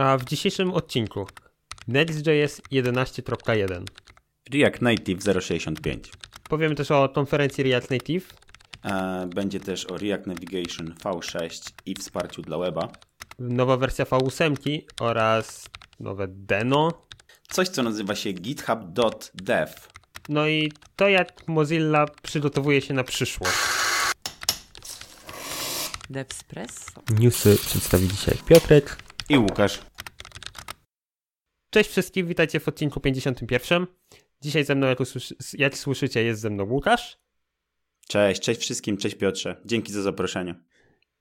A w dzisiejszym odcinku Next.js 11.1 React Native 0.65. Powiemy też o konferencji React Native. E, będzie też o React Navigation V6 i wsparciu dla weba. Nowa wersja V8 oraz nowe Deno. Coś, co nazywa się github.dev. No i to, jak Mozilla przygotowuje się na przyszłość. Devspresso. Newsy przedstawi dzisiaj Piotrek. I Łukasz. Cześć wszystkim, witajcie w odcinku 51. Dzisiaj ze mną, jak, usłyszy, jak słyszycie, jest ze mną Łukasz. Cześć, cześć wszystkim, cześć Piotrze. Dzięki za zaproszenie.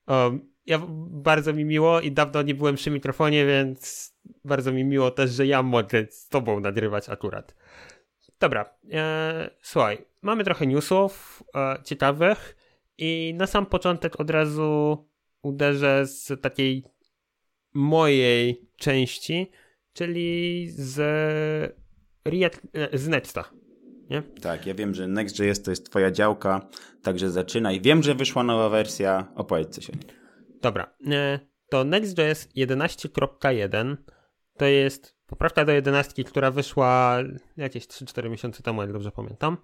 O, ja bardzo mi miło i dawno nie byłem przy mikrofonie, więc bardzo mi miło też, że ja mogę z tobą nagrywać akurat. Dobra, e, słuchaj, mamy trochę newsów e, ciekawych i na sam początek od razu uderzę z takiej mojej części, czyli z z Nexta. Nie? Tak, ja wiem, że Next.js to jest twoja działka, także zaczynaj. Wiem, że wyszła nowa wersja, opowiedz coś o niej. Dobra, e, to Next.js 11.1 to jest poprawka do 11, która wyszła jakieś 3-4 miesiące temu, jak dobrze pamiętam.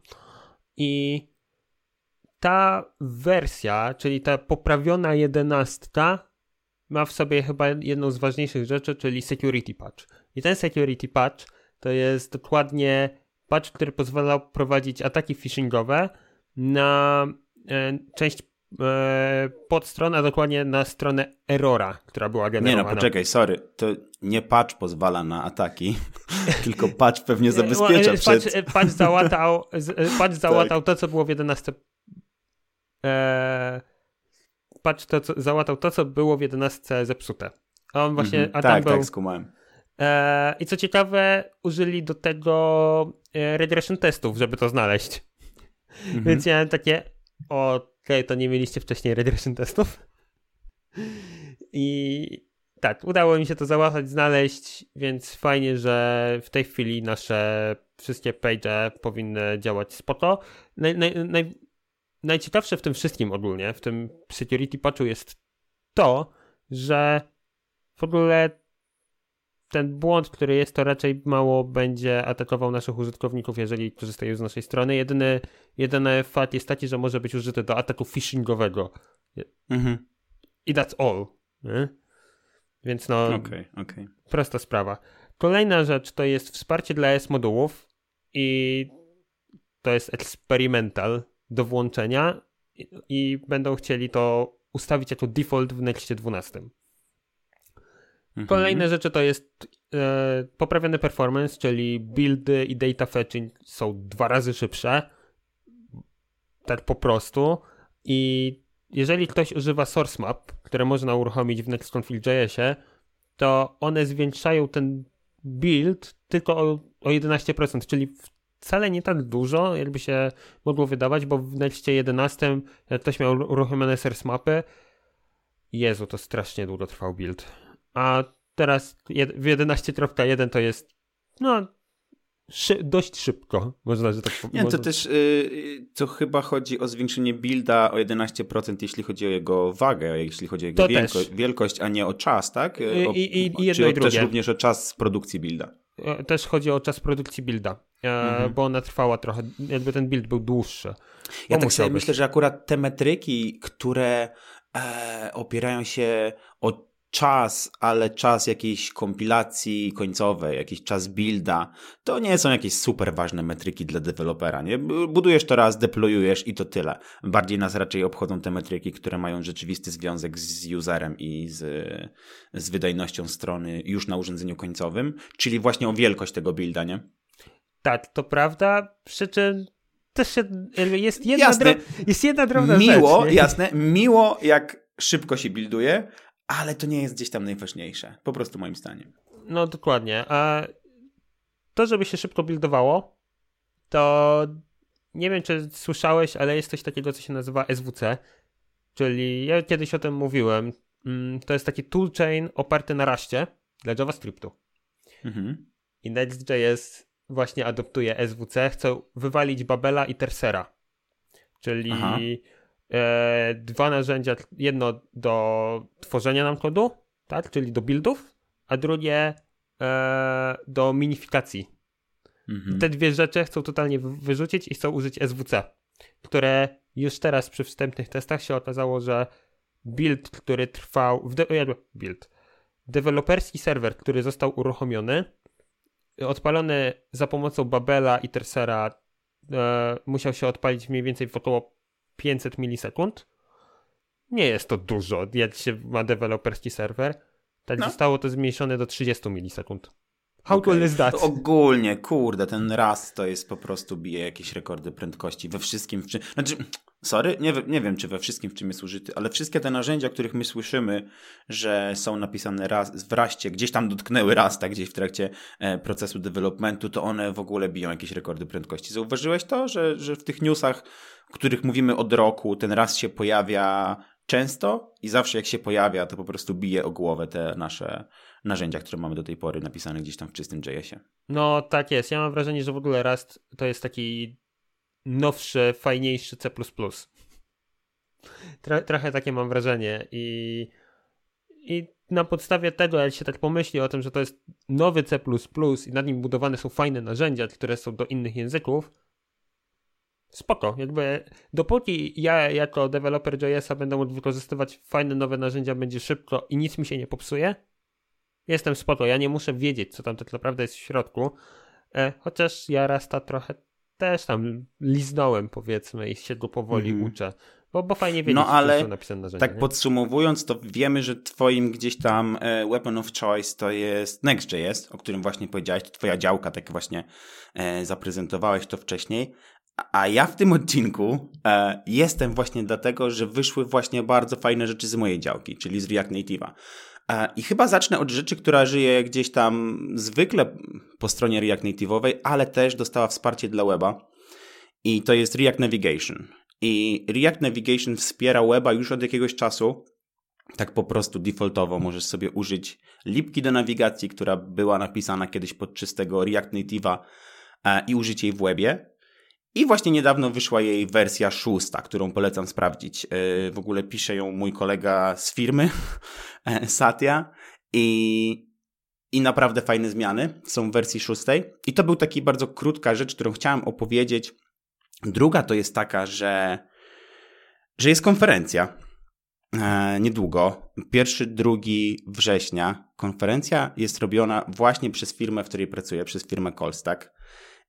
I ta wersja, czyli ta poprawiona 11 ma w sobie chyba jedną z ważniejszych rzeczy, czyli security patch. I ten security patch to jest dokładnie patch, który pozwala prowadzić ataki phishingowe na e, część e, podstron, a dokładnie na stronę errora, która była Nie generowana. no, poczekaj, sorry. To nie patch pozwala na ataki, tylko patch pewnie E, zabezpiecza e, przed... Patch, patch załatał, patch załatał to, co było w 11. Patch to, co, załatał to, co było w 11 zepsute. A on właśnie, Mhm, a tam tak, był... tak, skumałem. E, I co ciekawe, użyli do tego e, regression testów, żeby to znaleźć. Mhm. Więc ja takie, okej, to nie mieliście wcześniej regression testów. I tak, udało mi się to załatać, znaleźć, więc fajnie, że w tej chwili nasze wszystkie page powinny działać spoko. Naj, naj, naj, najciekawsze w tym wszystkim ogólnie, w tym security patchu jest to, że w ogóle ten błąd, który jest, to raczej mało będzie atakował naszych użytkowników, jeżeli korzystają z naszej strony. Jedyny, jedyny fakt jest taki, że może być użyty do ataku phishingowego. Mhm. I that's all. Nie? Więc no, Okej, okej. prosta sprawa. Kolejna rzecz to jest wsparcie dla S modułów i to jest experimental do włączenia i, i będą chcieli to ustawić jako default w Nextie 12. Mhm. Kolejne rzeczy to jest e, poprawiony performance, czyli buildy i data fetching są dwa razy szybsze. Tak po prostu. I jeżeli ktoś używa source map, które można uruchomić w NextConfig.jsie, to one zwiększają ten build tylko o, o 11%, czyli wcale nie tak dużo, jakby się mogło wydawać, bo w Nextie 11, jak ktoś miał uruchomione source mapy, Jezu, to strasznie długo trwał build. A teraz w 11.1 to jest no szy- dość szybko, można, że tak Nie, to też y, to chyba chodzi o zwiększenie builda o 11%, jeśli chodzi o jego wagę, jeśli chodzi o jego wielko- też. wielkość, a nie o czas, tak? I- O, i- i o- jedno czy i też drugie. również o czas produkcji builda. E, Też chodzi o czas produkcji builda, Mhm. bo ona trwała trochę, jakby ten build był dłuższy. Ja tak sobie być. myślę, że akurat te metryki, które e, opierają się o czas, ale czas jakiejś kompilacji końcowej, jakiś czas builda, to nie są jakieś super ważne metryki dla dewelopera. Nie? Budujesz to raz, deployujesz i to tyle. Bardziej nas raczej obchodzą te metryki, które mają rzeczywisty związek z userem i z, z wydajnością strony już na urządzeniu końcowym, czyli właśnie o wielkość tego builda, nie? Tak, to prawda, przy czym też się, jest jedna, Jasne. dro- jest jedna drobna miło, rzecz. jasne, miło jak szybko się builduje, ale to nie jest gdzieś tam najważniejsze. Po prostu moim zdaniem. No dokładnie. A to, żeby się szybko buildowało, to nie wiem, czy słyszałeś, ale jest coś takiego, co się nazywa SWC, czyli ja kiedyś o tym mówiłem. Mm, To jest taki toolchain oparty na raście dla JavaScriptu. Mhm. I Next.js właśnie adoptuje SWC, chce wywalić Babela i Tersera. Czyli e, dwa narzędzia, jedno do tworzenia nam kodu, tak, czyli do buildów a drugie e, do minifikacji. Mhm. Te dwie rzeczy chcą totalnie wy- wyrzucić i chcą użyć SWC, które już teraz przy wstępnych testach się okazało, że build, który trwał, w de- build, deweloperski serwer, który został uruchomiony, odpalony za pomocą Babela i Tersera, e, musiał się odpalić mniej więcej w około 500 milisekund. Nie jest to dużo, jak się ma deweloperski serwer. Tak No. zostało to zmniejszone do 30 milisekund. How Okej. cool is that? To ogólnie, kurde, ten raz to jest po prostu bije jakieś rekordy prędkości we wszystkim. Znaczy, sorry, nie, nie wiem, czy we wszystkim, w czym jest użyty, ale wszystkie te narzędzia, o których my słyszymy, że są napisane raz, w raście, gdzieś tam dotknęły rasta gdzieś w trakcie e, procesu developmentu, to one w ogóle biją jakieś rekordy prędkości. Zauważyłeś to, że, że w tych newsach, w których mówimy od roku, ten raz się pojawia często i zawsze jak się pojawia, to po prostu bije o głowę te nasze narzędzia, które mamy do tej pory napisane gdzieś tam w czystym JS-ie. No tak jest. Ja mam wrażenie, że w ogóle Rust to jest taki nowszy, fajniejszy C. Tro, trochę takie mam wrażenie i, i na podstawie tego, jak się tak pomyśli o tym, że to jest nowy C i nad nim budowane są fajne narzędzia, które są do innych języków, spoko. Jakby dopóki ja jako deweloper JS-a będę mógł wykorzystywać fajne nowe narzędzia, będzie szybko i nic mi się nie popsuje, jestem spoko. Ja nie muszę wiedzieć, co tam tak naprawdę jest w środku. E, chociaż ja Rasta trochę też tam liznąłem, powiedzmy, i się go powoli Mhm. uczę. Bo, bo fajnie wiedzieć, No, ale są napisane narzędzia. Tak nie? podsumowując, to wiemy, że twoim gdzieś tam e, weapon of choice to jest Next.js, o którym właśnie powiedziałeś, to twoja działka, tak właśnie e, zaprezentowałeś to wcześniej. A- A ja w tym odcinku e, jestem właśnie dlatego, że wyszły właśnie bardzo fajne rzeczy z mojej działki, czyli z React Native'a. E, I chyba zacznę od rzeczy, która żyje gdzieś tam zwykle po stronie React Native'owej, ale też dostała wsparcie dla weba. I to jest React Navigation. I React Navigation wspiera weba już od jakiegoś czasu. Tak po prostu defaultowo możesz sobie użyć lipki do nawigacji, która była napisana kiedyś pod czystego React Native'a e, i użyć jej w webie. I właśnie niedawno wyszła jej wersja szósta, którą polecam sprawdzić. E, W ogóle pisze ją mój kolega z firmy, e, Satya. I, I naprawdę fajne zmiany są w wersji szóstej. I to był taki bardzo krótka rzecz, którą chciałem opowiedzieć. Druga to jest taka, że, że jest konferencja e, niedługo, pierwszy, drugi września. Konferencja jest robiona właśnie przez firmę, w której pracuję, przez firmę Colstack.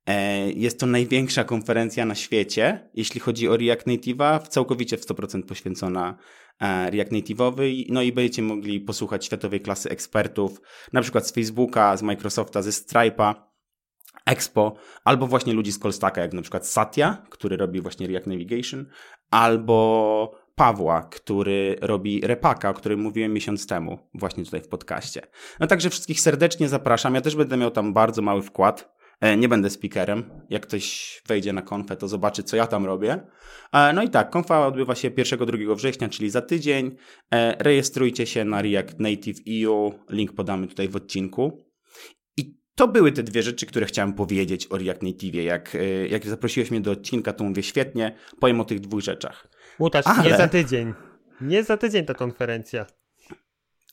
E, Jest to największa konferencja na świecie, jeśli chodzi o React Native'a, całkowicie w 100% poświęcona e, React Native'owy. No i będziecie mogli posłuchać światowej klasy ekspertów, na przykład z Facebooka, z Microsofta, ze Stripe'a, Expo, albo właśnie ludzi z Colstacka, jak na przykład Satya, który robi właśnie React Navigation, albo Pawła, który robi Repaka, o którym mówiłem miesiąc temu, właśnie tutaj w podcaście. No także wszystkich serdecznie zapraszam. Ja też będę miał tam bardzo mały wkład. E, Nie będę speakerem. Jak ktoś wejdzie na konfę, to zobaczy, co ja tam robię. E, No i tak, konfa odbywa się 1-2 września, czyli za tydzień. E, Rejestrujcie się na React Native EU. Link podamy tutaj w odcinku. I to były te dwie rzeczy, które chciałem powiedzieć o React Native. Jak, jak zaprosiłeś mnie do odcinka, to mówię świetnie. Powiem o tych dwóch rzeczach. Łukasz, Ale- nie za tydzień. Nie za tydzień ta konferencja.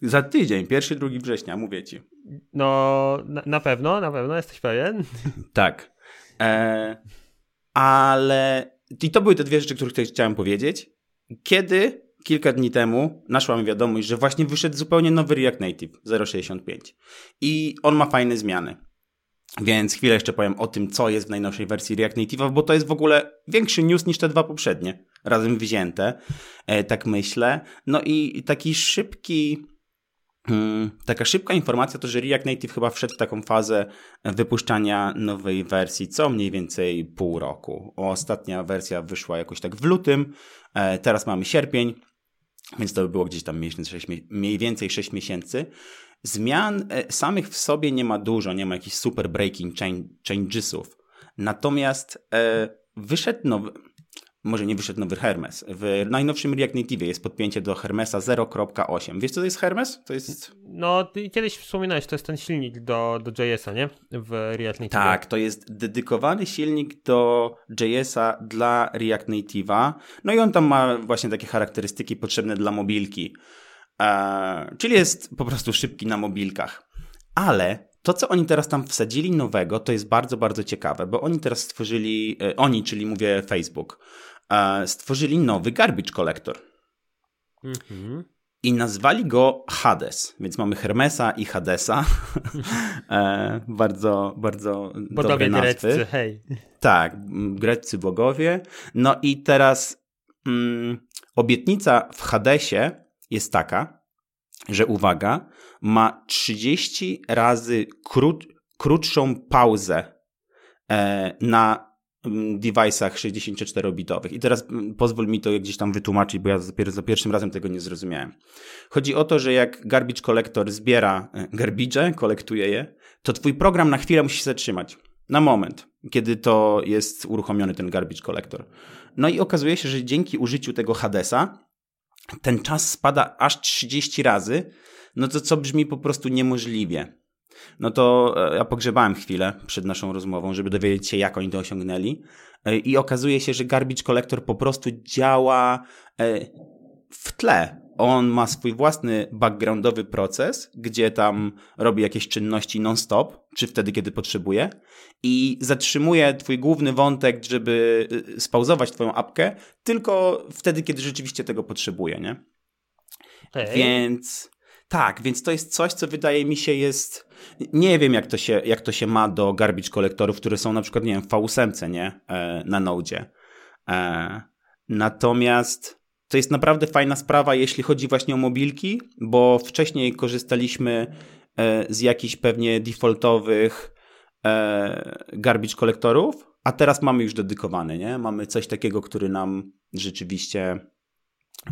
Za tydzień, 1-2 września, mówię ci. No, na, pewno, na pewno, jesteś pewien? Tak. E, ale i to były te dwie rzeczy, tutaj chciałem powiedzieć. Kiedy kilka dni temu naszła mi wiadomość, że właśnie wyszedł zupełnie nowy React Native 0.65 i on ma fajne zmiany. Więc chwilę jeszcze powiem o tym, co jest w najnowszej wersji React Native'a, bo to jest w ogóle większy news niż te dwa poprzednie, razem wzięte, e, tak myślę. No i taki szybki, taka szybka informacja to, że React Native chyba wszedł w taką fazę wypuszczania nowej wersji co mniej więcej pół roku. Ostatnia wersja wyszła jakoś tak w lutym, e, teraz mamy sierpień, więc to by było gdzieś tam mniej więcej 6, mie- mniej więcej 6 miesięcy. Zmian e, samych w sobie nie ma dużo, nie ma jakichś super breaking change, changesów. Natomiast e, wyszedł nowy, może nie wyszedł nowy Hermes. W najnowszym React Native jest podpięcie do Hermesa 0.8. Wiesz co to jest Hermes? To jest No, kiedyś wspominałeś, to jest ten silnik do, do JS-a, nie? W React Native. Tak, to jest dedykowany silnik do JS-a dla React Native'a. No i on tam ma właśnie takie charakterystyki potrzebne dla mobilki. E, czyli jest po prostu szybki na mobilkach. Ale to, co oni teraz tam wsadzili nowego, to jest bardzo, bardzo ciekawe, bo oni teraz stworzyli, e, oni, czyli mówię Facebook, stworzyli nowy garbage collector. Mhm. I nazwali go Hades, więc mamy Hermesa i Hadesa. e, bardzo, bardzo Bogowie dobre nazwy. greccy, hej. Tak, greccy bogowie. No i teraz mm, obietnica w Hadesie jest taka, że uwaga, ma 30 razy krót, krótszą pauzę e, na device'ach 64-bitowych. I teraz mm, pozwól mi to gdzieś tam wytłumaczyć, bo ja za pierwszym razem tego nie zrozumiałem. Chodzi o to, że jak garbage collector zbiera e, garbage, kolektuje je, to twój program na chwilę musi się zatrzymać. Na moment, kiedy to jest uruchomiony ten garbage collector. No i okazuje się, że dzięki użyciu tego Hadesa ten czas spada aż 30 razy, no to co brzmi po prostu niemożliwie. No to e, ja pogrzebałem chwilę przed naszą rozmową, żeby dowiedzieć się, jak oni to osiągnęli. E, I okazuje się, że Garbage Collector po prostu działa e, w tle. On ma swój własny backgroundowy proces, gdzie tam robi jakieś czynności non-stop, czy wtedy, kiedy potrzebuje, i zatrzymuje twój główny wątek, żeby spauzować twoją apkę, tylko wtedy, kiedy rzeczywiście tego potrzebuje, nie? Hey. Więc tak, więc to jest coś, co wydaje mi się jest. Nie wiem, jak to się, jak to się ma do garbage kolektorów, które są na przykład, nie wiem, w V8, nie? E, na Node. E, natomiast to jest naprawdę fajna sprawa, jeśli chodzi właśnie o mobilki, bo wcześniej korzystaliśmy e, z jakichś pewnie defaultowych garbage kolektorów, a teraz mamy już dedykowany, nie? Mamy coś takiego, który nam rzeczywiście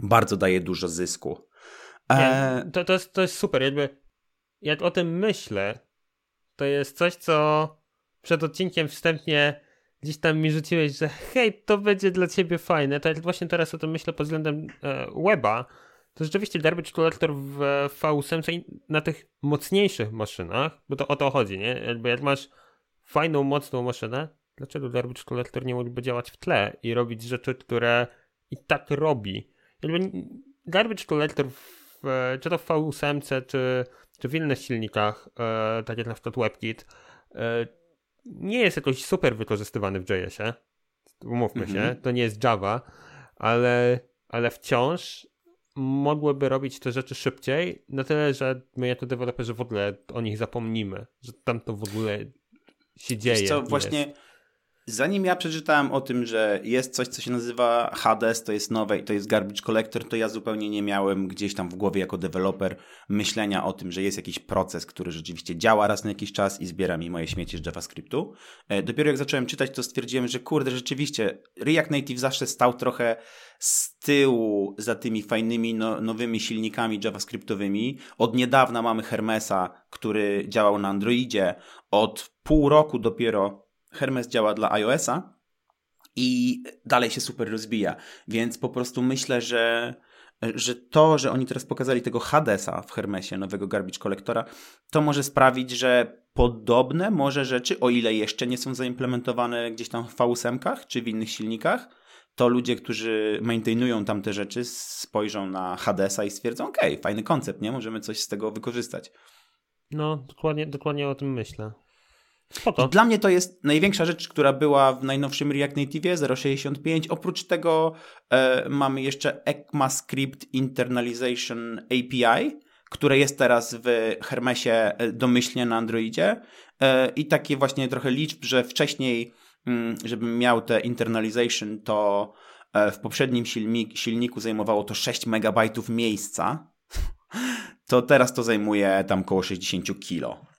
bardzo daje dużo zysku. Nie, to, to, jest, to jest super. Jakby, jak o tym myślę, to jest coś, co przed odcinkiem wstępnie gdzieś tam mi rzuciłeś, że hej, to będzie dla ciebie fajne. To jak właśnie teraz o tym myślę pod względem e, weba, to rzeczywiście Garbage Collector w V8 na tych mocniejszych maszynach, bo to o to chodzi, nie? Jakby jak masz fajną, mocną maszynę, dlaczego Garbage Collector nie mógłby działać w tle i robić rzeczy, które i tak robi? Jakby Garbage Collector w czy to w V8, czy, czy w innych silnikach, e, tak jak na przykład WebKit, e, nie jest jakoś super wykorzystywany w JS-ie. Umówmy się, mhm. to nie jest Java, ale, ale wciąż mogłyby robić te rzeczy szybciej, na tyle, że my jako deweloperzy w ogóle o nich zapomnimy, że tam to w ogóle się dzieje. Wiesz co, właśnie Zanim ja przeczytałem o tym, że jest coś, co się nazywa Hades, to jest nowe i to jest garbage collector, to ja zupełnie nie miałem gdzieś tam w głowie jako deweloper myślenia o tym, że jest jakiś proces, który rzeczywiście działa raz na jakiś czas i zbiera mi moje śmieci z JavaScriptu. E, dopiero jak zacząłem czytać, to stwierdziłem, że kurde, rzeczywiście React Native zawsze stał trochę z tyłu za tymi fajnymi no, nowymi silnikami JavaScriptowymi. Od niedawna mamy Hermesa, który działał na Androidzie. Od pół roku dopiero Hermes działa dla iOS-a i dalej się super rozbija. Więc po prostu myślę, że, że to, że oni teraz pokazali tego Hadesa w Hermesie, nowego garbage kolektora, to może sprawić, że podobne może rzeczy, o ile jeszcze nie są zaimplementowane gdzieś tam w V8 czy w innych silnikach, to ludzie, którzy maintainują tam te rzeczy, spojrzą na Hadesa i stwierdzą, ok, fajny koncept, nie? Możemy coś z tego wykorzystać. No, dokładnie, dokładnie o tym myślę. Dla mnie to jest największa rzecz, która była w najnowszym React Native 0.65. Oprócz tego e, mamy jeszcze ECMAScript Internalization API, które jest teraz w Hermesie e, domyślnie na Androidzie e, i takie właśnie trochę liczb, że wcześniej, mm, żebym miał te internalization, to e, w poprzednim silnik, silniku zajmowało to 6 MB miejsca, to teraz to zajmuje tam około 60 kilo.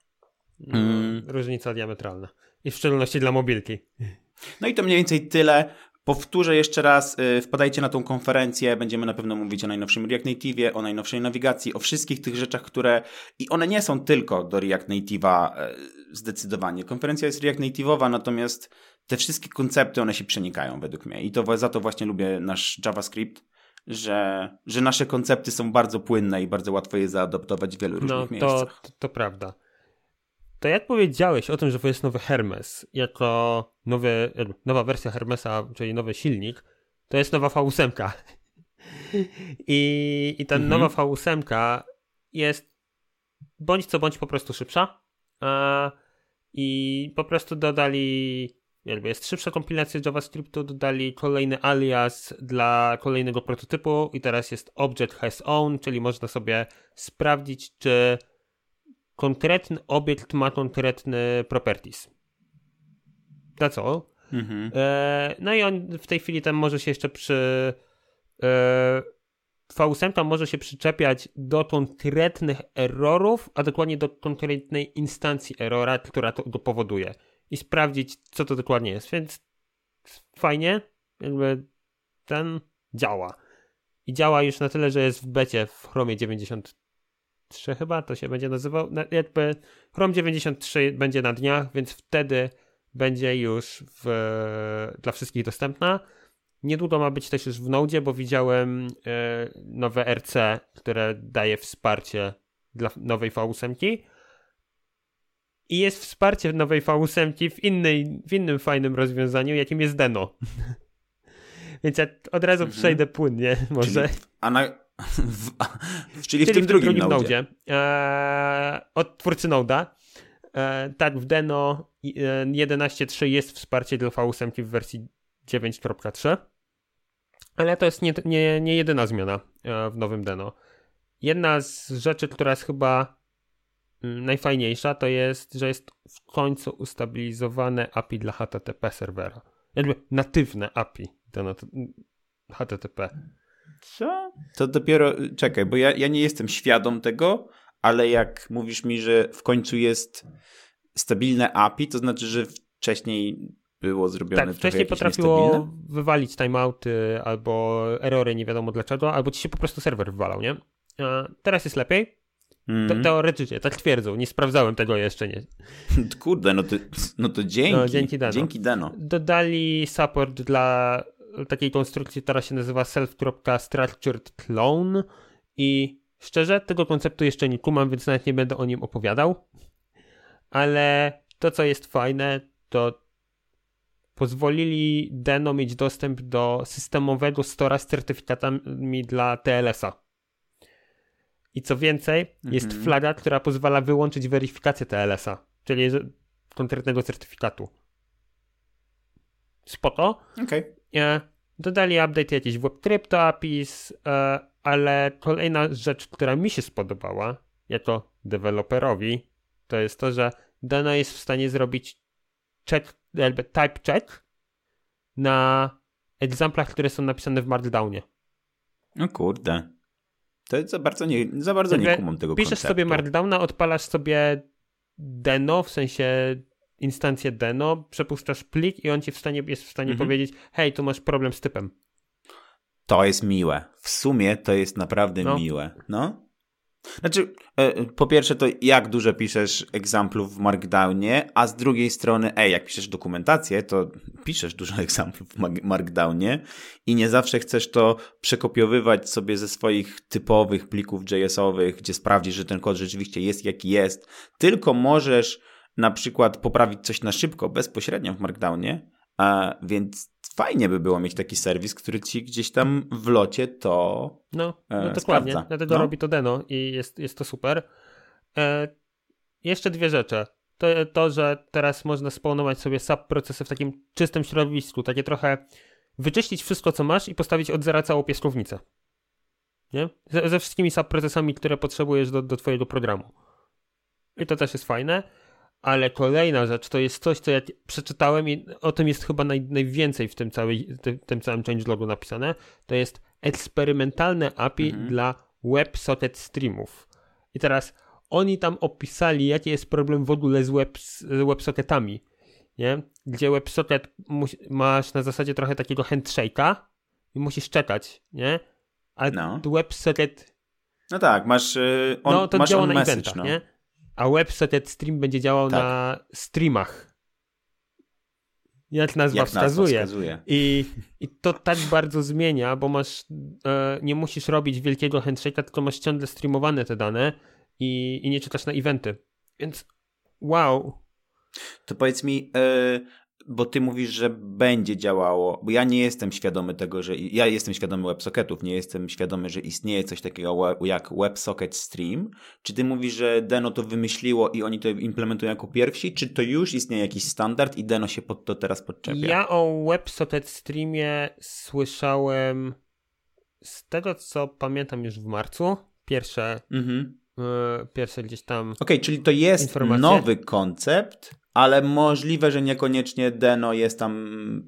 Mm. Różnica diametralna. I w szczególności dla mobilki. No i to mniej więcej tyle. Powtórzę jeszcze raz, y, wpadajcie na tą konferencję, będziemy na pewno mówić o najnowszym React Native, o najnowszej nawigacji, o wszystkich tych rzeczach, które i one nie są tylko do React Native'a e, zdecydowanie. Konferencja jest React Native'owa, natomiast te wszystkie koncepty, one się przenikają według mnie i to za to właśnie lubię nasz JavaScript, że, że nasze koncepty są bardzo płynne i bardzo łatwo je zaadoptować w wielu różnych no, to, miejscach. To, to prawda. To jak powiedziałeś o tym, że to jest nowy Hermes, jako nowy, nowa wersja Hermesa, czyli nowy silnik, to jest nowa V8. I, i ta mhm. nowa V8 jest bądź co bądź po prostu szybsza. E, I po prostu dodali, jakby jest szybsza kompilacja JavaScriptu, dodali kolejny alias dla kolejnego prototypu i teraz jest object has own, czyli można sobie sprawdzić, czy konkretny obiekt ma konkretny properties. That's all. Mhm. E, no i on w tej chwili tam może się jeszcze przy. E, V8 może się przyczepiać do konkretnych errorów, a dokładnie do konkretnej instancji errora, która to, to powoduje. I sprawdzić, co to dokładnie jest. Więc fajnie, jakby ten działa. I działa już na tyle, że jest w becie w Chromie 93 chyba, to się będzie nazywał. Na- Jakby Chrome 93 będzie na dniach, więc wtedy będzie już w, dla wszystkich dostępna. Niedługo ma być też już w Node, bo widziałem e, nowe RC, które daje wsparcie dla nowej V8. I jest wsparcie nowej V8 w, innej, w innym fajnym rozwiązaniu, jakim jest Deno. Więc ja od razu Mhm. przejdę płynnie, może. Czyli, a na, w, a, czyli w tym drugim Nodzie. Node'zie. Eee, od twórcy Node'a. Eee, tak, w Deno e, 11.3 jest wsparcie dla V8 w wersji 9.3. Ale to jest nie, nie, nie jedyna zmiana e, w nowym Deno. Jedna z rzeczy, która jest chyba mm, najfajniejsza, to jest, że jest w końcu ustabilizowane API dla HTTP serwera. Jakby natywne API do HTTP. Co? To dopiero, czekaj, bo ja, ja nie jestem świadom tego, ale jak mówisz mi, że w końcu jest stabilne API, to znaczy, że wcześniej było zrobione Tak, wcześniej potrafiło wywalić timeouty albo erory nie wiadomo dlaczego, albo ci się po prostu serwer wywalał, nie? A teraz jest lepiej. Te, Mhm. teoretycznie, tak twierdzą. Nie sprawdzałem tego jeszcze, nie. Kurde, no to, no to dzięki. No, dzięki Deno. Dzięki Deno. Dodali support dla takiej konstrukcji, która się nazywa self.structured clone i szczerze, tego konceptu jeszcze nie kumam, więc nawet nie będę o nim opowiadał. Ale to, co jest fajne, to pozwolili Deno mieć dostęp do systemowego stora z certyfikatami dla TLS-a. I co więcej, jest Mhm. flaga, która pozwala wyłączyć weryfikację TLS-a, czyli konkretnego certyfikatu. Spoko. Okej. E, Dodali update jakiś web crypto APIs, e, ale kolejna rzecz, która mi się spodobała jako deweloperowi, to jest to, że Dana jest w stanie zrobić check, jakby type check na egzemplach, które są napisane w Markdownie. No kurde. To za bardzo nie, za bardzo nie kumam tego Piszesz konceptu. sobie Markdowna, odpalasz sobie Deno, w sensie instancję Deno, przepuszczasz plik i on ci w stanie, jest w stanie Mhm. powiedzieć hej, tu masz problem z typem. To jest miłe. W sumie to jest naprawdę No. miłe. No. Znaczy, e, po pierwsze to jak dużo piszesz egzamplów w Markdownie, a z drugiej strony, ej, jak piszesz dokumentację, to piszesz dużo egzamplów w Markdownie i nie zawsze chcesz to przekopiowywać sobie ze swoich typowych plików JS-owych, gdzie sprawdzisz, że ten kod rzeczywiście jest jaki jest, tylko możesz na przykład poprawić coś na szybko, bezpośrednio w Markdownie, a, więc fajnie by było mieć taki serwis, który ci gdzieś tam w locie to No, no E, dokładnie. sprawdza. Dlatego No. robi to Deno i jest, jest to super. E, jeszcze dwie rzeczy. To, to, że teraz można spawnować sobie subprocesy w takim czystym środowisku, takie trochę wyczyścić wszystko, co masz i postawić od zera całą piaskownicę. Nie? Ze, ze wszystkimi subprocesami, które potrzebujesz do, do twojego programu. I to też jest fajne. Ale kolejna rzecz to jest coś, co ja przeczytałem i o tym jest chyba naj, najwięcej w tym, całej, tym, tym całym changelogu napisane. To jest eksperymentalne API Mhm. dla WebSocket streamów. I teraz oni tam opisali, jaki jest problem w ogóle z, web, z WebSocketami, nie? Gdzie WebSocket masz na zasadzie trochę takiego handshake'a i musisz czekać, nie? A No. WebSocket No tak, masz, y, on, no to masz działa on na message, eventach, no. nie? A WebSocket stream będzie działał Tak. na streamach. Jak nazwa Jak nazwa wskazuje. wskazuje. I, I to tak bardzo zmienia, bo masz e, nie musisz robić wielkiego handshake'a, tylko masz ciągle streamowane te dane i, i nie czytasz na eventy. Więc wow. To powiedz mi, y, bo ty mówisz, że będzie działało, bo ja nie jestem świadomy tego, że ja jestem świadomy WebSocketów, nie jestem świadomy, że istnieje coś takiego jak WebSocket Stream. Czy ty mówisz, że Deno to wymyśliło i oni to implementują jako pierwsi, czy to już istnieje jakiś standard i Deno się pod to teraz podczepia? Ja o WebSocket Streamie słyszałem z tego, co pamiętam już w marcu. Pierwsze, mhm. y, pierwsze gdzieś tam. Okej, okay, czyli to jest informacje. nowy koncept, ale możliwe, że niekoniecznie Deno jest tam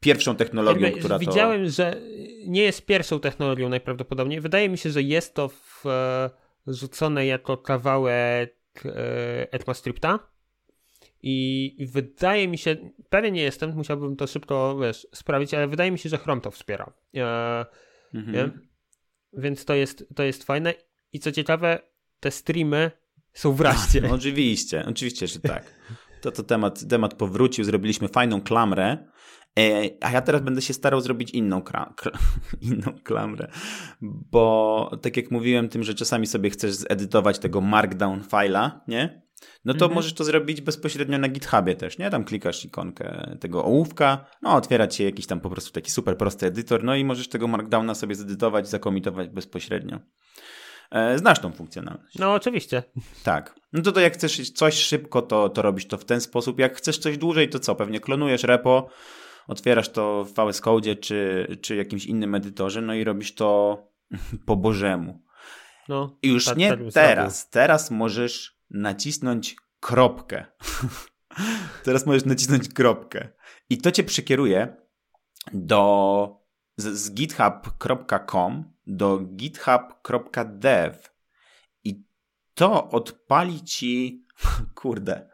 pierwszą technologią, Jakby która widziałem, to... że nie jest pierwszą technologią najprawdopodobniej. Wydaje mi się, że jest to wrzucone e, jako kawałek ECMAScripta i wydaje mi się, pewnie nie jestem, musiałbym to szybko wiesz, sprawdzić, ale wydaje mi się, że Chrome to wspiera. E, mhm. Więc to jest, to jest fajne. I co ciekawe, te streamy są w raście. No, oczywiście, oczywiście, że tak. To to temat, temat powrócił, zrobiliśmy fajną klamrę, e, a ja teraz będę się starał zrobić inną, inną klamrę, bo tak jak mówiłem tym, że czasami sobie chcesz zedytować tego markdown fila, nie? No to mhm. możesz to zrobić bezpośrednio na GitHubie też, nie? Tam klikasz ikonkę tego ołówka, no otwiera ci jakiś tam po prostu taki super prosty edytor, no i możesz tego markdowna sobie zedytować, zakomitować bezpośrednio. E, znasz tą funkcjonalność. No, oczywiście. Tak. No to, to jak chcesz coś szybko, to, to robisz to w ten sposób. Jak chcesz coś dłużej, to co? Pewnie klonujesz repo, otwierasz to w VS Code czy, czy jakimś innym edytorze, no i robisz to po bożemu. No, I już tak, nie tak teraz. Teraz możesz nacisnąć kropkę. teraz możesz nacisnąć kropkę. I to cię przekieruje do z, z github.com do github.dev i to odpali ci, kurde,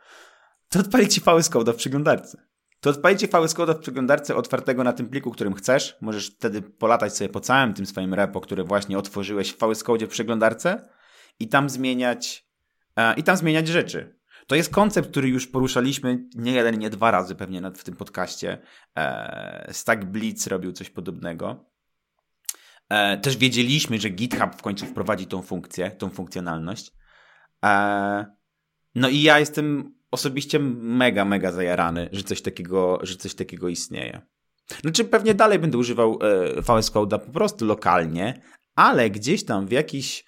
to odpali ci VS przeglądarce. To odpali ci VS Code w przeglądarce otwartego na tym pliku, którym chcesz. Możesz wtedy polatać sobie po całym tym swoim repo, które właśnie otworzyłeś w VS Code w przeglądarce i tam zmieniać e, i tam zmieniać rzeczy. To jest koncept, który już poruszaliśmy nie jeden, nie dwa razy pewnie w tym podcaście. E, Stack Blitz robił coś podobnego. E, też wiedzieliśmy, że GitHub w końcu wprowadzi tą funkcję, tą funkcjonalność. E, no i ja jestem osobiście mega, mega zajarany, że coś takiego, że coś takiego istnieje. Znaczy pewnie dalej będę używał VS Code'a po prostu lokalnie, ale gdzieś tam w jakiś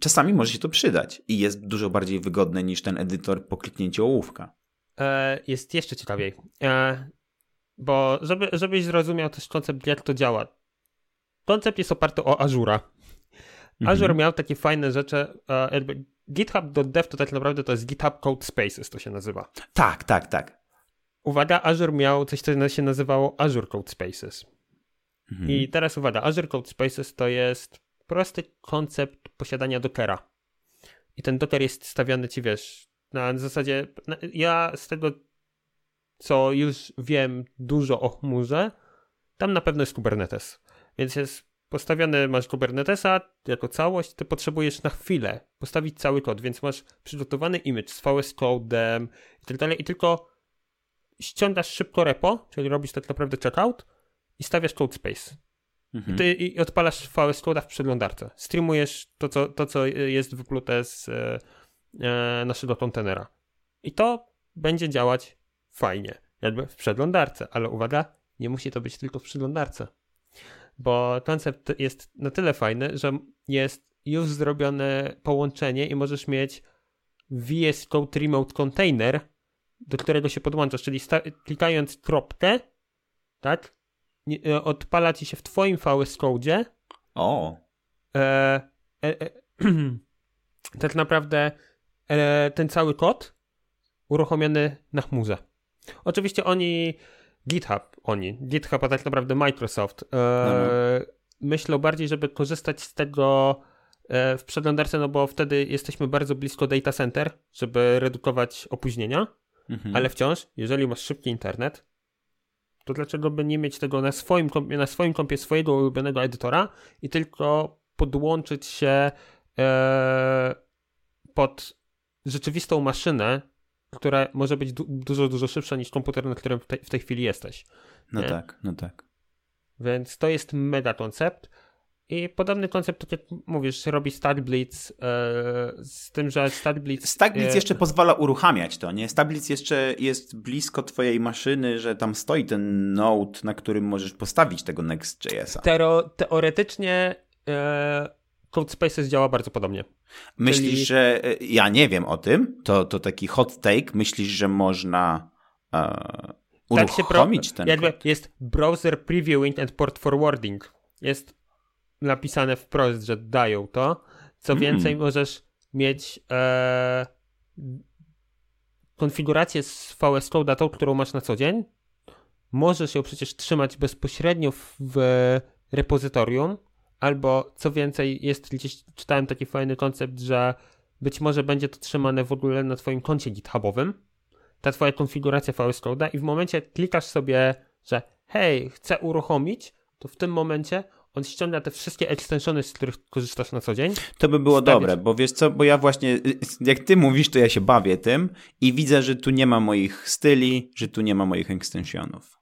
czasami może się to przydać i jest dużo bardziej wygodne niż ten edytor po kliknięciu ołówka. jest jeszcze ciekawiej. bo żeby, żebyś zrozumiał też koncept, jak to działa, koncept jest oparty o Azura. Mhm. Azure miał takie fajne rzeczy, jakby GitHub.dev to tak naprawdę to jest GitHub Code Spaces, to się nazywa. Tak, tak, tak. Uwaga, Azure miał coś, co się nazywało Azure Code Spaces. Mhm. I teraz uwaga, Azure Code Spaces to jest prosty koncept posiadania Dockera. I ten Docker jest stawiany ci, wiesz, na zasadzie, ja z tego, co już wiem dużo o chmurze, tam na pewno jest Kubernetes. Więc jest postawiony, masz Kubernetesa jako całość, ty potrzebujesz na chwilę postawić cały kod, więc masz przygotowany image z VS Code'em i tak dalej i tylko ściągasz szybko repo, czyli robisz tak naprawdę checkout i stawiasz code space. Mhm. I, ty, I odpalasz VS Code'a w przeglądarce. Streamujesz to, co, to, co jest wyplute z e, e, naszego kontenera. I to będzie działać fajnie, jakby w przeglądarce, ale uwaga, nie musi to być tylko w przeglądarce bo koncept jest na tyle fajny, że jest już zrobione połączenie i możesz mieć VS Code Remote Container, do którego się podłączasz, czyli klikając kropkę, tak, odpala ci się w twoim VS Code. O. E, e, e tak naprawdę e, ten cały kod uruchomiony na chmurze. Oczywiście oni GitHub, oni, GitHub, a tak naprawdę Microsoft, e, mhm. myślą bardziej, żeby korzystać z tego e, w przeglądarce, no bo wtedy jesteśmy bardzo blisko data center, żeby redukować opóźnienia, mhm. ale wciąż, jeżeli masz szybki internet, to dlaczego by nie mieć tego na swoim, kompie, na swoim kompie swojego ulubionego edytora i tylko podłączyć się e, pod rzeczywistą maszynę, która może być du dużo, dużo szybsza niż komputer, na którym w, w tej chwili jesteś. No nie? tak, no tak. Więc to jest mega koncept. I podobny koncept, tak jak mówisz, robi StatBlitz, e, z tym, że StatBlitz... StatBlitz e, jeszcze pozwala uruchamiać to, nie? StatBlitz jeszcze jest blisko twojej maszyny, że tam stoi ten node, na którym możesz postawić tego Next.jsa. Tero, teoretycznie e, CodeSpaces działa bardzo podobnie. Myślisz, Czyli- że... Ja nie wiem o tym, to, to taki hot take. Myślisz, że można e, Tak się pro, uruchomić ten jakby kod? jest browser previewing and port forwarding. Jest napisane wprost, że dają to. Co Mm. więcej, możesz mieć e, konfigurację z VS Code, tą, którą masz na co dzień. Możesz ją przecież trzymać bezpośrednio w, w repozytorium, albo co więcej, jest gdzieś czytałem taki fajny koncept, że być może będzie to trzymane w ogóle na twoim koncie GitHubowym ta twoja konfiguracja VS Code'a i w momencie klikasz sobie, że hej, chcę uruchomić, to w tym momencie on ściąga te wszystkie extensiony, z których korzystasz na co dzień. To by było dobre, bo wiesz co, bo ja właśnie, jak ty mówisz, to ja się bawię tym i widzę, że tu nie ma moich styli, że tu nie ma moich extensionów.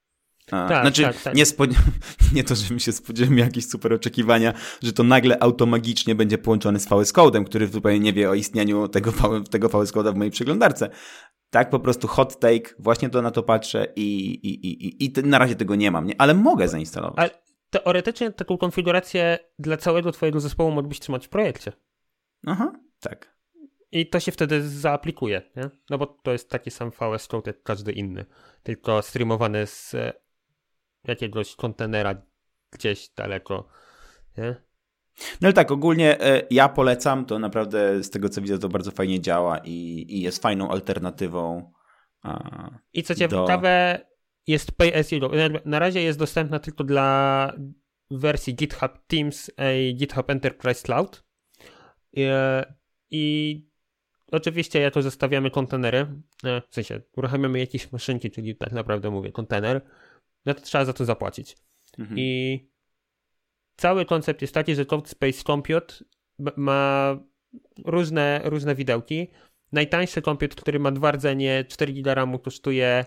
A, Tak, znaczy, tak, tak. Nie, spod... nie to, żebym się spodziewał jakieś super oczekiwania, że to nagle automagicznie będzie połączone z VS Code'em, który zupełnie nie wie o istnieniu tego, tego VS Code'a w mojej przeglądarce. Tak, po prostu hot take, właśnie to na to patrzę i, i, i, i, i na razie tego nie mam, nie? ale mogę zainstalować. Ale teoretycznie taką konfigurację dla całego twojego zespołu mógłbyś trzymać w projekcie. Aha, tak. I to się wtedy zaaplikuje, nie? No bo to jest taki sam VS Code jak każdy inny, tylko streamowany z e, jakiegoś kontenera gdzieś daleko, nie? No ale tak, ogólnie e, ja polecam, to naprawdę z tego co widzę to bardzo fajnie działa i, i jest fajną alternatywą. A, I co Do- ciekawe, jest Pay as you go. Na razie jest dostępna tylko dla wersji GitHub Teams i GitHub Enterprise Cloud. E, I oczywiście jako zostawiamy kontenery, e, w sensie uruchamiamy jakieś maszynki, czyli tak naprawdę mówię kontener, no to trzeba za to zapłacić. mhm. I cały koncept jest taki, że CodeSpace Compute ma różne, różne widełki. Najtańszy compute, który ma dwa rdzenie 4 GB RAMu kosztuje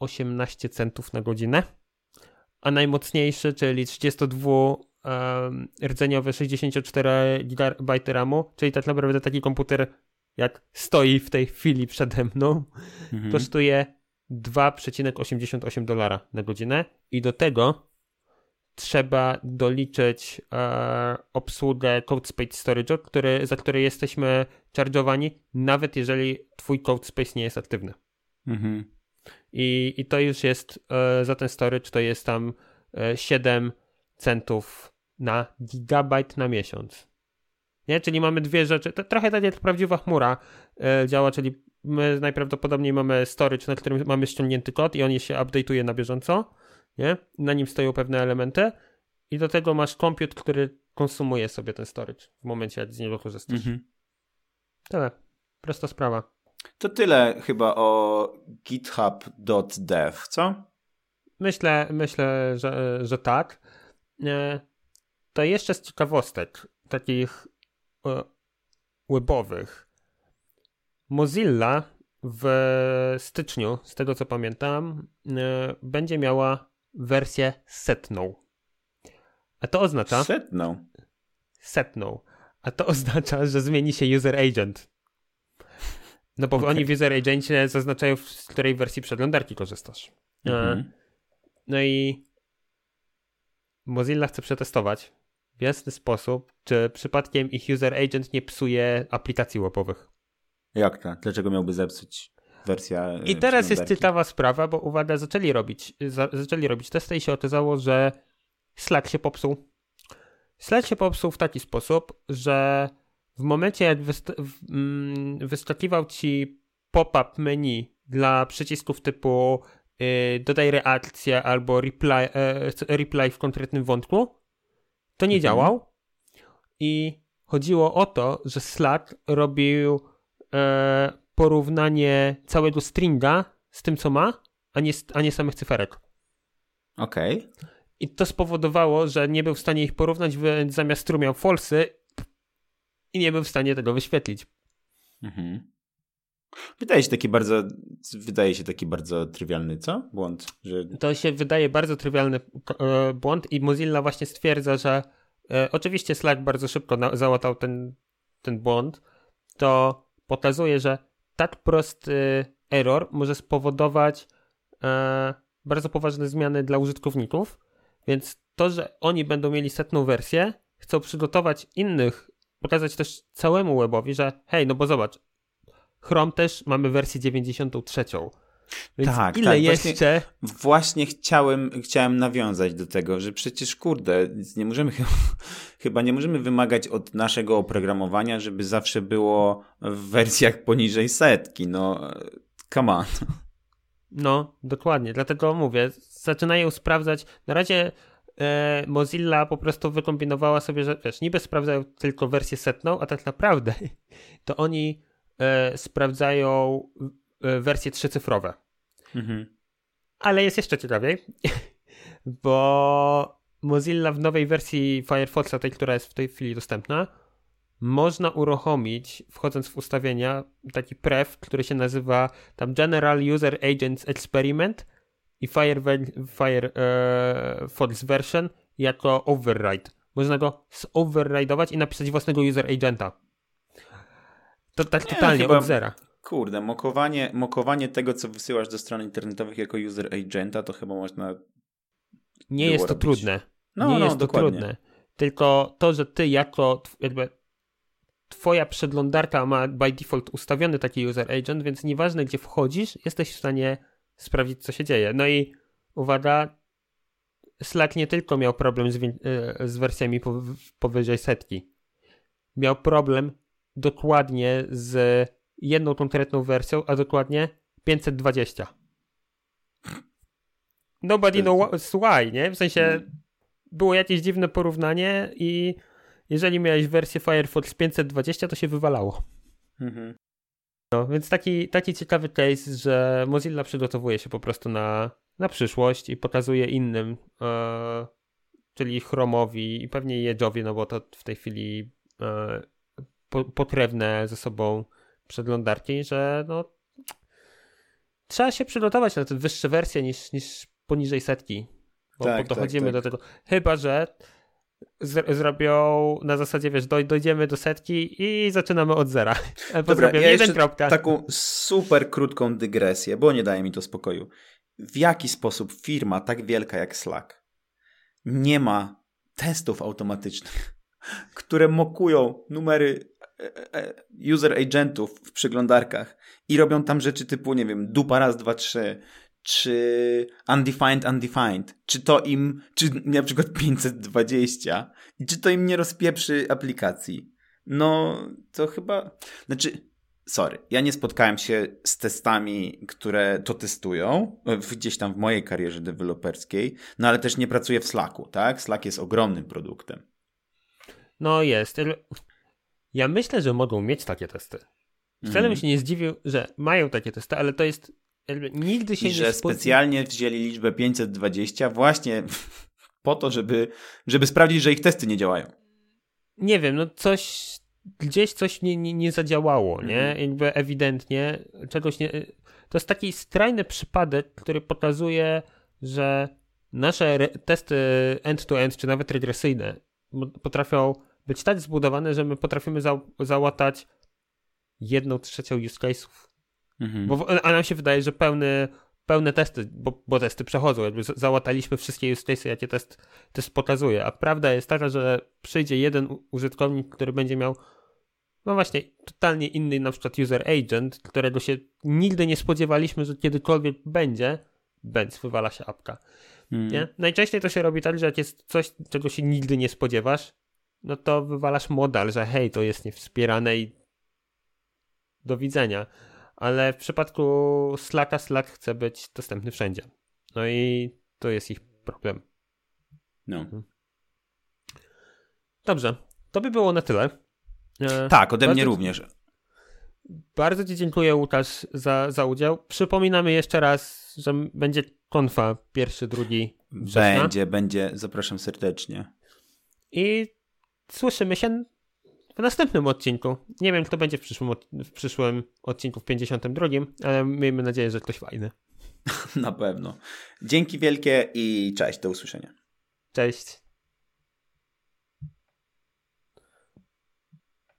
18 centów na godzinę, a najmocniejszy, czyli 32 um, rdzeniowy 64 GB RAMu, czyli tak naprawdę taki komputer jak stoi w tej chwili przede mną, Mhm. kosztuje 2,88 dolara na godzinę i do tego trzeba doliczyć e, obsługę CodeSpace Storage, który, za który jesteśmy charge'owani, nawet jeżeli twój CodeSpace nie jest aktywny. Mhm. I, i to już jest e, za ten storage to jest tam e, 7 centów na gigabajt na miesiąc. Nie? Czyli mamy dwie rzeczy, to trochę tak jak prawdziwa chmura e, działa, czyli my najprawdopodobniej mamy storage, na którym mamy ściągnięty kod i on się update'uje na bieżąco, nie? Na nim stoją pewne elementy i do tego masz compute, który konsumuje sobie ten storage w momencie, jak z niego korzystasz. Mhm. Tyle. Prosta sprawa. To tyle chyba o github.dev, co? Myślę, myślę że, że tak. E, To jeszcze z ciekawostek takich e, webowych. Mozilla w styczniu, z tego co pamiętam, e, będzie miała wersję setną. A to oznacza Setną. setną. A to oznacza, że zmieni się user agent. No bo Okej. oni w user agencie zaznaczają, z której wersji przeglądarki korzystasz. E, Mhm. no i Mozilla chce przetestować w jasny sposób, czy przypadkiem ich user agent nie psuje aplikacji webowych. Jak to? Dlaczego miałby zepsuć wersja e, I teraz jest ciekawa sprawa, bo uwaga, zaczęli robić, za, zaczęli robić testy i się okazało, że Slack się popsuł. Slack się popsuł w taki sposób, że w momencie jak mm, wyskakiwał ci pop-up menu dla przycisków typu y, dodaj reakcję albo reply, e, reply w konkretnym wątku, to nie Mhm. działał. I chodziło o to, że Slack robił e, porównanie całego stringa z tym, co ma, a nie, a nie samych cyferek. Okej. I to spowodowało, że nie był w stanie ich porównać, więc zamiast true miał falsy i nie był w stanie tego wyświetlić. Mhm. Wydaje się taki bardzo, wydaje się taki bardzo trywialny, co? Błąd, że... To się wydaje bardzo trywialny e, błąd i Mozilla właśnie stwierdza, że e, oczywiście Slack bardzo szybko na, załatał ten, ten błąd, to pokazuje, że tak prosty error może spowodować e, bardzo poważne zmiany dla użytkowników, więc to, że oni będą mieli setną wersję, chcą przygotować innych, pokazać też całemu webowi, że hej, no bo zobacz, Chrome też mamy wersję 93. Więc Tak, ile tak, jeszcze... Właśnie chciałem, chciałem nawiązać do tego, że przecież kurde, nie możemy chyba, nie możemy wymagać od naszego oprogramowania, żeby zawsze było w wersjach poniżej setki. No, come on. No, dokładnie. Dlatego mówię, zaczynają sprawdzać. Na razie Mozilla po prostu wykombinowała sobie, że wiesz, niby sprawdzają tylko wersję setną, a tak naprawdę to oni e, sprawdzają e, wersje trzycyfrowe. Mhm. Ale jest jeszcze ciekawiej, bo Mozilla w nowej wersji Firefoxa, tej, która jest w tej chwili dostępna, można uruchomić, wchodząc w ustawienia, taki prev, który się nazywa tam General User Agents Experiment i Fire, Fire e, Fox Version jako override. Można go zoverride'ować i napisać własnego user agenta. To tak Nie, totalnie chyba- od zera. Kurde, mokowanie, mokowanie tego, co wysyłasz do stron internetowych jako user agenta, to chyba można. Nie jest to robić. trudne. No, nie no, jest to dokładnie. trudne. Tylko to, że ty jako jakby twoja przeglądarka ma by default ustawiony taki user agent, więc nieważne gdzie wchodzisz, jesteś w stanie sprawdzić co się dzieje. No i uwaga, Slack nie tylko miał problem z, e, z wersjami pow- powyżej setki. Miał problem dokładnie z jedną konkretną wersją, a dokładnie 520. Nobody knows why, nie? W sensie było jakieś dziwne porównanie i jeżeli miałeś wersję Firefox 520, to się wywalało. Mhm. No, więc taki, taki ciekawy case, że Mozilla przygotowuje się po prostu na, na przyszłość i pokazuje innym, e, czyli Chromowi i pewnie i Edge'owi, no bo to w tej chwili e, po, pokrewne ze sobą przeglądarki, że no trzeba się przygotować na te wyższe wersje niż, niż poniżej setki. Bo, Tak, bo dochodzimy tak, tak. do tego. Chyba, że z, zrobią na zasadzie, wiesz, doj, dojdziemy do setki i zaczynamy od zera. Albo Dobra, ja jeden kropka. taką super krótką dygresję, bo nie daje mi to spokoju. W jaki sposób firma tak wielka jak Slack nie ma testów automatycznych, które mokują numery e, e, user agentów w przeglądarkach i robią tam rzeczy typu, nie wiem, dupa raz, dwa, trzy, czy undefined, undefined, czy to im, czy na przykład 520 i czy to im nie rozpieprzy aplikacji. No, to chyba, znaczy, sorry, ja nie spotkałem się z testami, które to testują, e, gdzieś tam w mojej karierze deweloperskiej, no ale też nie pracuję w Slacku, tak? Slack jest ogromnym produktem. No jest. Ja myślę, że mogą mieć takie testy. Wcale Mhm. bym się nie zdziwił, że mają takie testy, ale to jest nigdy się I nie że spod- specjalnie wzięli liczbę 520 właśnie po to, żeby, żeby sprawdzić, że ich testy nie działają. Nie wiem, no coś gdzieś coś nie, nie, nie zadziałało, nie? Mhm. Jakby ewidentnie czegoś nie... To jest taki skrajny przypadek, który pokazuje, że nasze testy end-to-end, czy nawet regresyjne potrafią być tak zbudowane, że my potrafimy za- załatać jedną trzecią use case'ów. Mhm. Bo, a nam się wydaje, że pełny, pełne testy, bo, bo testy przechodzą, jakby załataliśmy wszystkie use case'y, jakie test, test pokazuje. A prawda jest taka, że przyjdzie jeden użytkownik, który będzie miał no właśnie, totalnie inny na przykład user agent, którego się nigdy nie spodziewaliśmy, że kiedykolwiek będzie, bęc wywala się apka. Mhm. Nie? Najczęściej to się robi tak, że jak jest coś, czego się nigdy nie spodziewasz, no to wywalasz modal, że hej, to jest niewspierane i do widzenia. Ale w przypadku Slacka, Slack chce być dostępny wszędzie. No i to jest ich problem. No. Dobrze, to by było na tyle. E, Tak, ode mnie Bardzo- również. Bardzo Ci dziękuję, Łukasz, za, za udział. Przypominamy jeszcze raz, że będzie konfa pierwszy, drugi września. Będzie, będzie. Zapraszam serdecznie. I słyszymy się w następnym odcinku. Nie wiem, kto będzie w przyszłym, w przyszłym odcinku, w 52, ale miejmy nadzieję, że ktoś fajny. Na pewno. Dzięki wielkie i cześć. Do usłyszenia. Cześć.